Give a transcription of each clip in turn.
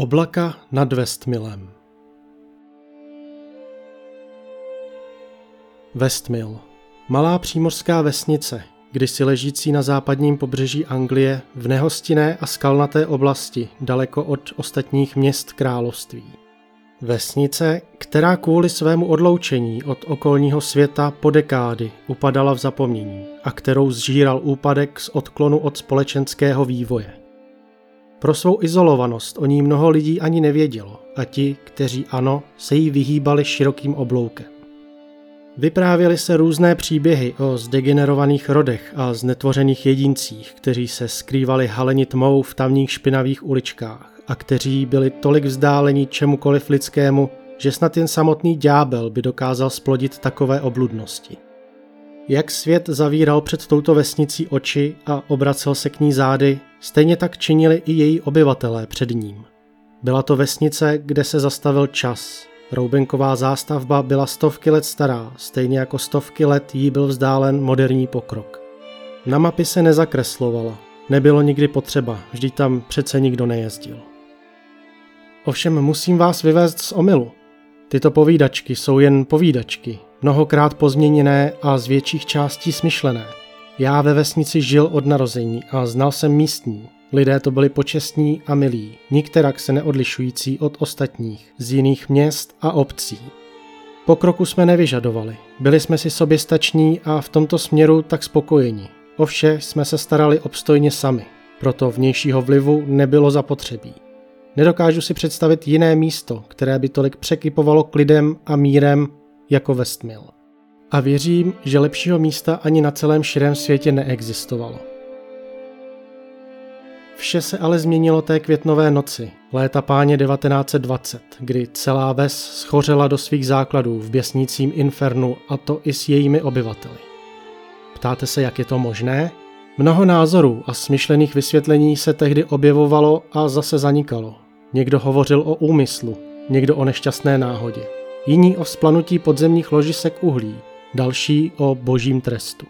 Oblaka nad Westmillem Westmill. Malá přímořská vesnice, kdysi ležící na západním pobřeží Anglie v nehostinné a skalnaté oblasti daleko od ostatních měst království. Vesnice, která kvůli svému odloučení od okolního světa po dekády upadala v zapomnění a kterou zžíral úpadek z odklonu od společenského vývoje. Pro svou izolovanost o ní mnoho lidí ani nevědělo a ti, kteří ano, se jí vyhýbali širokým obloukem. Vyprávěly se různé příběhy o zdegenerovaných rodech a znetvořených jedincích, kteří se skrývali haleni tmou v tamních špinavých uličkách a kteří byli tolik vzdáleni čemukoliv lidskému, že snad jen samotný ďábel by dokázal splodit takové obludnosti. Jak svět zavíral před touto vesnicí oči a obracel se k ní zády, stejně tak činili i její obyvatelé před ním. Byla to vesnice, kde se zastavil čas. Roubenková zástavba byla stovky let stará, stejně jako stovky let jí byl vzdálen moderní pokrok. Na mapy se nezakreslovala, nebylo nikdy potřeba, vždyť tam přece nikdo nejezdil. Ovšem musím vás vyvést z omylu. Tyto povídačky jsou jen povídačky, mnohokrát pozměněné a z větších částí smyšlené. Já ve vesnici žil od narození a znal jsem místní. Lidé to byli počestní a milí, nikterak se neodlišující od ostatních z jiných měst a obcí. Pokroku jsme nevyžadovali, byli jsme si soběstační a v tomto směru tak spokojení. O vše jsme se starali obstojně sami, proto vnějšího vlivu nebylo zapotřebí. Nedokážu si představit jiné místo, které by tolik překypovalo klidem a mírem jako Westmill. A věřím, že lepšího místa ani na celém širém světě neexistovalo. Vše se ale změnilo té květnové noci, léta páně 1920, kdy celá ves schořela do svých základů v běsnícím infernu a to i s jejími obyvateli. Ptáte se, jak je to možné? Mnoho názorů a smyšlených vysvětlení se tehdy objevovalo a zase zanikalo. Někdo hovořil o úmyslu, někdo o nešťastné náhodě, jiní o splanutí podzemních ložisek uhlí, další o božím trestu.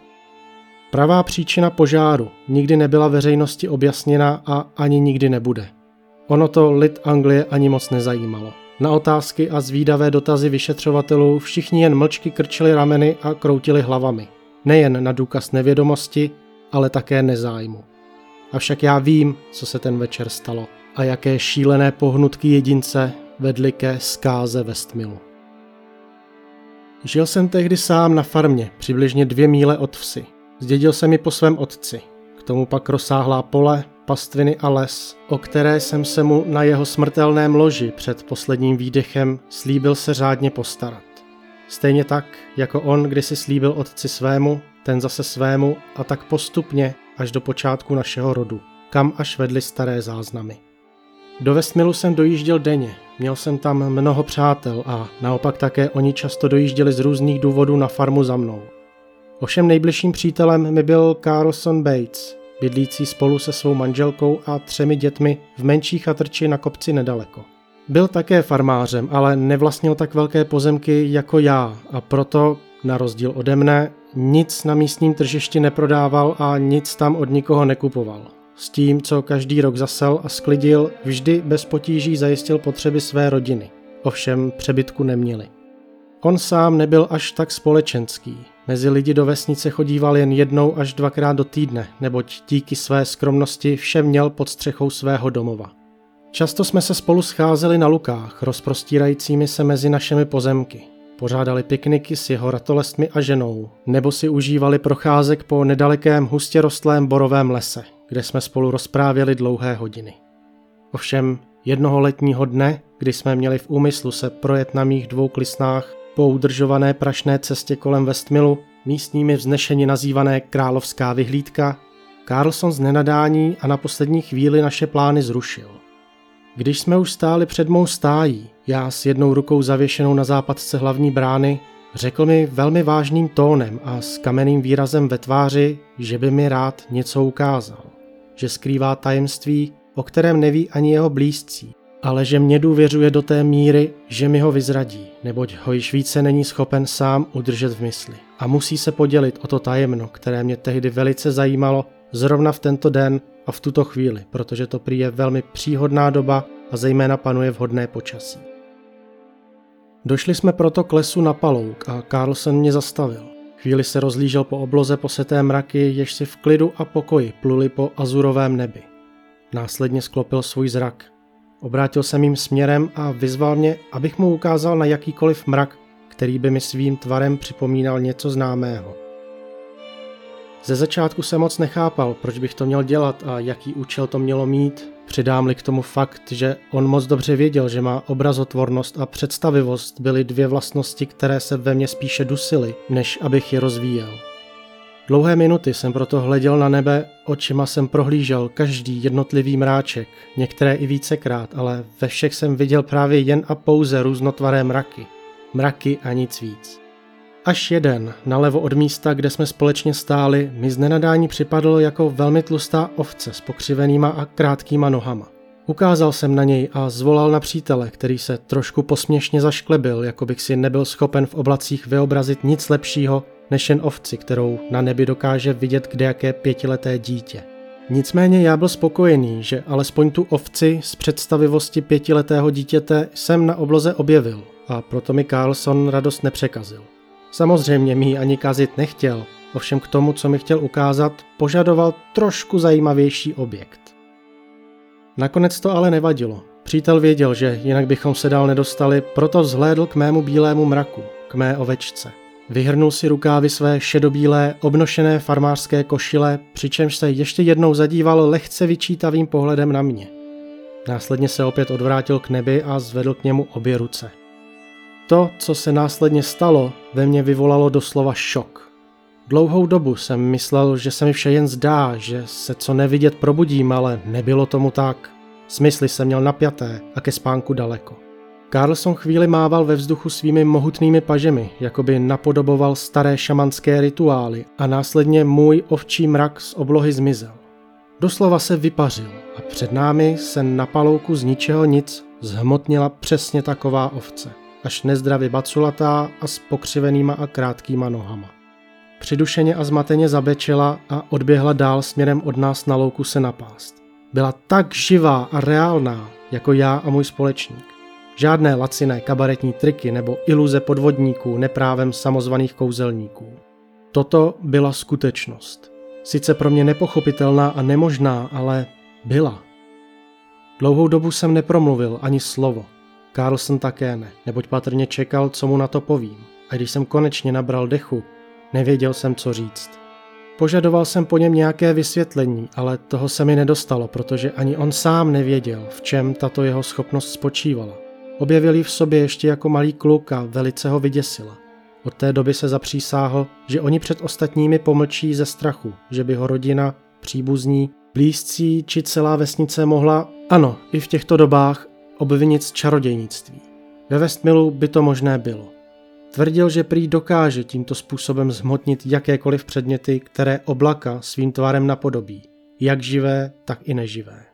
Pravá příčina požáru nikdy nebyla veřejnosti objasněna a ani nikdy nebude. Ono to lid Anglie ani moc nezajímalo. Na otázky a zvídavé dotazy vyšetřovatelů všichni jen mlčky krčili rameny a kroutili hlavami. Nejen na důkaz nevědomosti, ale také nezájmu. Avšak já vím, co se ten večer stalo a jaké šílené pohnutky jedince vedly ke zkáze Westmillu. Žil jsem tehdy sám na farmě, přibližně dvě míle od vsi. Zdědil jsem ji po svém otci. K tomu pak rozsáhlá pole, pastviny a les, o které jsem se mu na jeho smrtelném loži před posledním výdechem slíbil se řádně postarat. Stejně tak, jako on kdysi slíbil otci svému, ten zase svému a tak postupně až do počátku našeho rodu, kam až vedly staré záznamy. Do Westmillu jsem dojížděl denně, měl jsem tam mnoho přátel a naopak také oni často dojížděli z různých důvodů na farmu za mnou. Ovšem nejbližším přítelem mi byl Carlson Bates, bydlící spolu se svou manželkou a třemi dětmi v menší chatrči na kopci nedaleko. Byl také farmářem, ale nevlastnil tak velké pozemky jako já a proto, na rozdíl ode mne, nic na místním tržišti neprodával a nic tam od nikoho nekupoval. S tím, co každý rok zasel a sklidil, vždy bez potíží zajistil potřeby své rodiny. Ovšem přebytku neměli. On sám nebyl až tak společenský. Mezi lidi do vesnice chodíval jen jednou až dvakrát do týdne, neboť díky své skromnosti vše měl pod střechou svého domova. Často jsme se spolu scházeli na lukách, rozprostírajícími se mezi našimi pozemky. Pořádali pikniky s jeho ratolestmi a ženou, nebo si užívali procházek po nedalekém hustě rostlém borovém lese, kde jsme spolu rozprávěli dlouhé hodiny. Ovšem, jednoho letního dne, kdy jsme měli v úmyslu se projet na mých dvou klisnách po udržované prašné cestě kolem Westmillu, místními vznešení nazývané Královská vyhlídka, Carlson z nenadání a na poslední chvíli naše plány zrušil. Když jsme už stáli před mou stájí, já s jednou rukou zavěšenou na západce hlavní brány, řekl mi velmi vážným tónem a s kamenným výrazem ve tváři, že by mi rád něco ukázal, že skrývá tajemství, o kterém neví ani jeho blízcí, ale že mě důvěřuje do té míry, že mi ho vyzradí, neboť ho již více není schopen sám udržet v mysli. A musí se podělit o to tajemno, které mě tehdy velice zajímalo, zrovna v tento den a v tuto chvíli, protože to prý je velmi příhodná doba a zejména panuje vhodné počasí. Došli jsme proto k lesu na palouk a Carlson mě zastavil. Chvíli se rozlížel po obloze poseté mraky, jež si v klidu a pokoji pluli po azurovém nebi. Následně sklopil svůj zrak. Obrátil se mým směrem a vyzval mě, abych mu ukázal na jakýkoliv mrak, který by mi svým tvarem připomínal něco známého. Ze začátku se moc nechápal, proč bych to měl dělat a jaký účel to mělo mít, Přidám-li k tomu fakt, že on moc dobře věděl, že má obrazotvornost a představivost byly dvě vlastnosti, které se ve mně spíše dusily, než abych je rozvíjel. Dlouhé minuty jsem proto hleděl na nebe, očima jsem prohlížel každý jednotlivý mráček, některé i vícekrát, ale ve všech jsem viděl právě jen a pouze různotvaré mraky. Mraky a nic víc. Až jeden, nalevo od místa, kde jsme společně stáli, mi z nenadání připadl jako velmi tlustá ovce s pokřivenýma a krátkýma nohama. Ukázal jsem na něj a zvolal na přítele, který se trošku posměšně zašklebil, jako bych si nebyl schopen v oblacích vyobrazit nic lepšího, než jen ovci, kterou na nebi dokáže vidět kdejaké pětileté dítě. Nicméně já byl spokojený, že alespoň tu ovci z představivosti pětiletého dítěte jsem na obloze objevil a proto mi Carlson radost nepřekazil. Samozřejmě mi ani kazit nechtěl, ovšem k tomu, co mi chtěl ukázat, požadoval trošku zajímavější objekt. Nakonec to ale nevadilo. Přítel věděl, že jinak bychom se dál nedostali, proto vzhlédl k mému bílému mraku, k mé ovečce. Vyhrnul si rukávy své šedobílé, obnošené farmářské košile, přičemž se ještě jednou zadíval lehce vyčítavým pohledem na mě. Následně se opět odvrátil k nebi a zvedl k němu obě ruce. To, co se následně stalo, ve mně vyvolalo doslova šok. Dlouhou dobu jsem myslel, že se mi vše jen zdá, že se co nevidět probudím, ale nebylo tomu tak. Smysly jsem měl napjaté a ke spánku daleko. Carlson chvíli mával ve vzduchu svými mohutnými pažemi, jako by napodoboval staré šamanské rituály a následně můj ovčí mrak z oblohy zmizel. Doslova se vypařil a před námi se na palouku z ničeho nic zhmotnila přesně taková ovce až nezdravě baculatá a s pokřivenýma a krátkýma nohama. Přidušeně a zmateně zabečela a odběhla dál směrem od nás na louku se napást. Byla tak živá a reálná, jako já a můj společník. Žádné laciné kabaretní triky nebo iluze podvodníků neprávem samozvaných kouzelníků. Toto byla skutečnost. Sice pro mě nepochopitelná a nemožná, ale byla. Dlouhou dobu jsem nepromluvil ani slovo. Carlson také ne, neboť patrně čekal, co mu na to povím. A když jsem konečně nabral dechu, nevěděl jsem, co říct. Požadoval jsem po něm nějaké vysvětlení, ale toho se mi nedostalo, protože ani on sám nevěděl, v čem tato jeho schopnost spočívala. Objevil ji v sobě ještě jako malý kluk a velice ho vyděsila. Od té doby se zapřísáhl, že oni před ostatními pomlčí ze strachu, že by ho rodina, příbuzní, blízcí či celá vesnice mohla, ano, i v těchto dobách, obvinit z čarodějnictví. Ve Westmilu by to možné bylo. Tvrdil, že prý dokáže tímto způsobem zhmotnit jakékoliv předměty, které oblaka svým tvarem napodobí, jak živé, tak i neživé.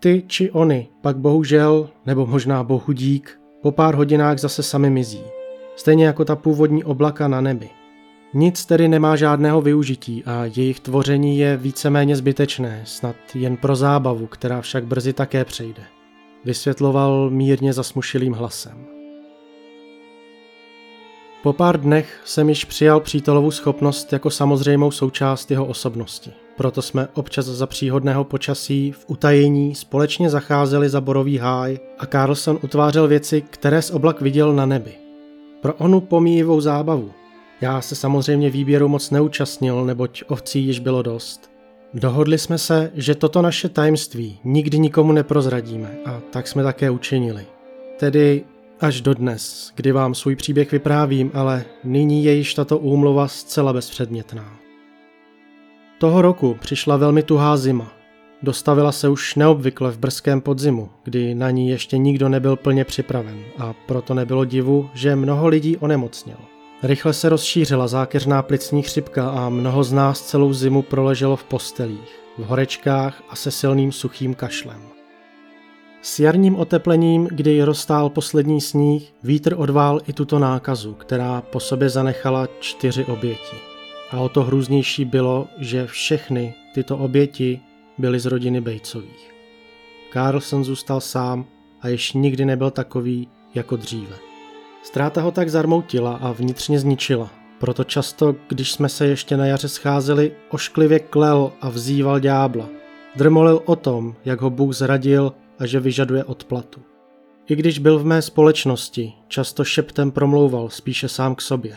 Ty či oni pak bohužel, nebo možná bohu dík, po pár hodinách zase sami mizí. Stejně jako ta původní oblaka na nebi. Nic tedy nemá žádného využití a jejich tvoření je víceméně zbytečné, snad jen pro zábavu, která však brzy také přejde vysvětloval mírně zasmušilým hlasem. Po pár dnech jsem již přijal přítelovu schopnost jako samozřejmou součást jeho osobnosti. Proto jsme občas za příhodného počasí v utajení společně zacházeli za borový háj a Carlson utvářel věci, které z oblak viděl na nebi. Pro onu pomíjivou zábavu. Já se samozřejmě výběru moc neúčastnil, neboť ovcí již bylo dost. Dohodli jsme se, že toto naše tajemství nikdy nikomu neprozradíme a tak jsme také učinili. Tedy až do dnes, kdy vám svůj příběh vyprávím, ale nyní je již tato úmluva zcela bezpředmětná. Toho roku přišla velmi tuhá zima. Dostavila se už neobvykle v brzkém podzimu, kdy na ní ještě nikdo nebyl plně připraven a proto nebylo divu, že mnoho lidí onemocnělo. Rychle se rozšířila zákeřná plicní chřipka a mnoho z nás celou zimu proleželo v postelích, v horečkách a se silným suchým kašlem. S jarním oteplením, kdy rozstál poslední sníh, vítr odvál i tuto nákazu, která po sobě zanechala čtyři oběti. A o to hrůznější bylo, že všechny tyto oběti byly z rodiny Bejcových. Carlson zůstal sám a již nikdy nebyl takový jako dříve. Ztráta ho tak zarmoutila a vnitřně zničila, proto často, když jsme se ještě na jaře scházeli, ošklivě klel a vzýval ďábla. Drmolil o tom, jak ho Bůh zradil a že vyžaduje odplatu. I když byl v mé společnosti, často šeptem promlouval spíše sám k sobě.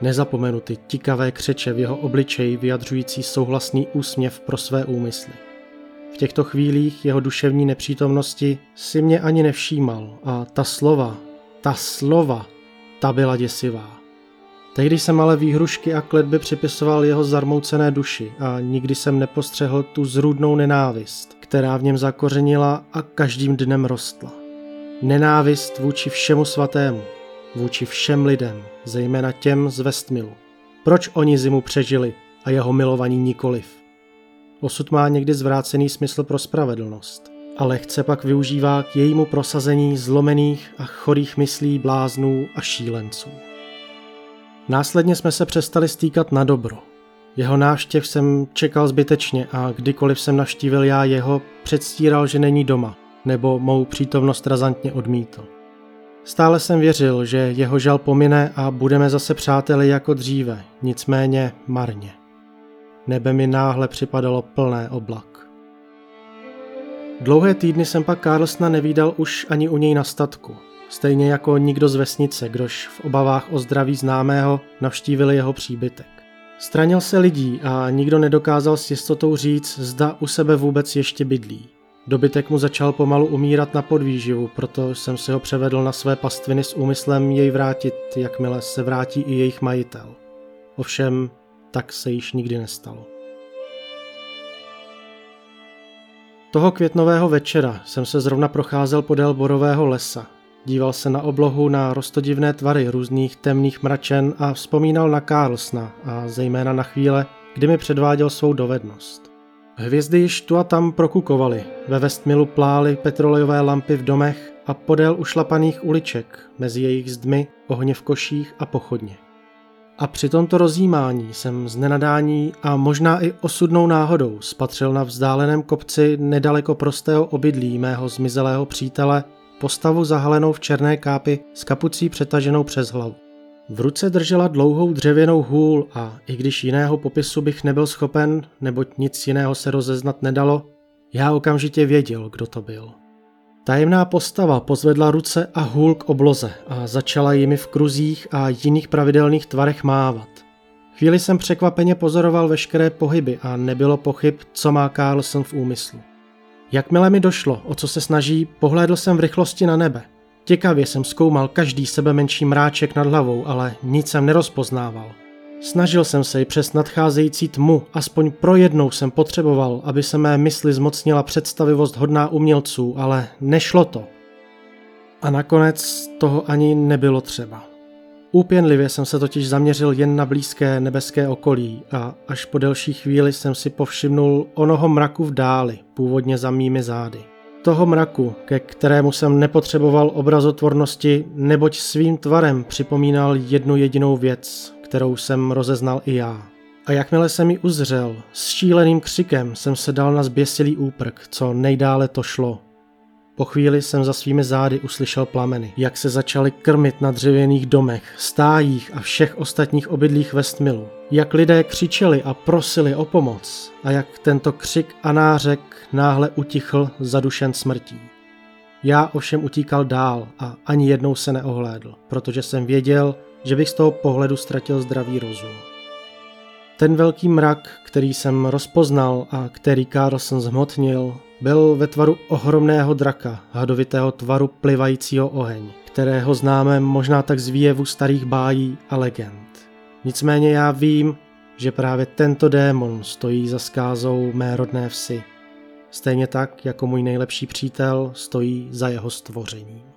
Nezapomenu ty tikavé křeče v jeho obličeji vyjadřující souhlasný úsměv pro své úmysly. V těchto chvílích jeho duševní nepřítomnosti si mě ani nevšímal a ta slova, ta slova, ta byla děsivá. Tehdy jsem ale výhrušky a kletby připisoval jeho zarmoucené duši a nikdy jsem nepostřehl tu zrůdnou nenávist, která v něm zakořenila a každým dnem rostla. Nenávist vůči všemu svatému, vůči všem lidem, zejména těm z Westmilu. Proč oni zimu přežili a jeho milovaní nikoliv? Osud má někdy zvrácený smysl pro spravedlnost, ale chce pak využívá k jejímu prosazení zlomených a chorých myslí bláznů a šílenců. Následně jsme se přestali stýkat na dobro. Jeho návštěv jsem čekal zbytečně a kdykoliv jsem navštívil já jeho, předstíral, že není doma, nebo mou přítomnost razantně odmítl. Stále jsem věřil, že jeho žal pomine a budeme zase přáteli jako dříve, nicméně marně. Nebe mi náhle připadalo plné oblak. Dlouhé týdny jsem pak Carlsna nevídal už ani u něj na statku. Stejně jako nikdo z vesnice, kdož v obavách o zdraví známého navštívili jeho příbytek. Stranil se lidí a nikdo nedokázal s jistotou říct, zda u sebe vůbec ještě bydlí. Dobytek mu začal pomalu umírat na podvýživu, proto jsem si ho převedl na své pastviny s úmyslem jej vrátit, jakmile se vrátí i jejich majitel. Ovšem, tak se již nikdy nestalo. Toho květnového večera jsem se zrovna procházel podél borového lesa. Díval se na oblohu na rostodivné tvary různých temných mračen a vzpomínal na Carlsna a zejména na chvíle, kdy mi předváděl svou dovednost. Hvězdy již tu a tam prokukovaly, ve Westmilu plály petrolejové lampy v domech a podél ušlapaných uliček, mezi jejich zdmi, ohně v koších a pochodně. A při tomto rozjímání jsem z nenadání a možná i osudnou náhodou spatřil na vzdáleném kopci nedaleko prostého obydlí mého zmizelého přítele postavu zahalenou v černé kápi s kapucí přetaženou přes hlavu. V ruce držela dlouhou dřevěnou hůl a i když jiného popisu bych nebyl schopen, neboť nic jiného se rozeznat nedalo, já okamžitě věděl, kdo to byl. Tajemná postava pozvedla ruce a hůl k obloze a začala jimi v kruzích a jiných pravidelných tvarech mávat. Chvíli jsem překvapeně pozoroval veškeré pohyby a nebylo pochyb, co má Carlson v úmyslu. Jakmile mi došlo, o co se snaží, pohlédl jsem v rychlosti na nebe. Těkavě jsem zkoumal každý sebe menší mráček nad hlavou, ale nic jsem nerozpoznával. Snažil jsem se i přes nadcházející tmu, aspoň pro jednou jsem potřeboval, aby se mé mysli zmocnila představivost hodná umělců, ale nešlo to. A nakonec toho ani nebylo třeba. Úpěnlivě jsem se totiž zaměřil jen na blízké nebeské okolí a až po delší chvíli jsem si povšimnul onoho mraku v dáli, původně za mými zády. Toho mraku, ke kterému jsem nepotřeboval obrazotvornosti, neboť svým tvarem připomínal jednu jedinou věc, kterou jsem rozeznal i já. A jakmile jsem ji uzřel, s šíleným křikem jsem se dal na zběsilý úprk, co nejdále to šlo. Po chvíli jsem za svými zády uslyšel plameny, jak se začaly krmit na dřevěných domech, stájích a všech ostatních obydlých Westmilu. Jak lidé křičeli a prosili o pomoc a jak tento křik a nářek náhle utichl zadušen smrtí. Já ovšem utíkal dál a ani jednou se neohlédl, protože jsem věděl, že bych z toho pohledu ztratil zdravý rozum. Ten velký mrak, který jsem rozpoznal a který Carlson zhmotnil, byl ve tvaru ohromného draka, hadovitého tvaru plivajícího oheň, kterého známe možná tak z výjevu starých bájí a legend. Nicméně já vím, že právě tento démon stojí za skázou mé rodné vsi. Stejně tak, jako můj nejlepší přítel stojí za jeho stvořením.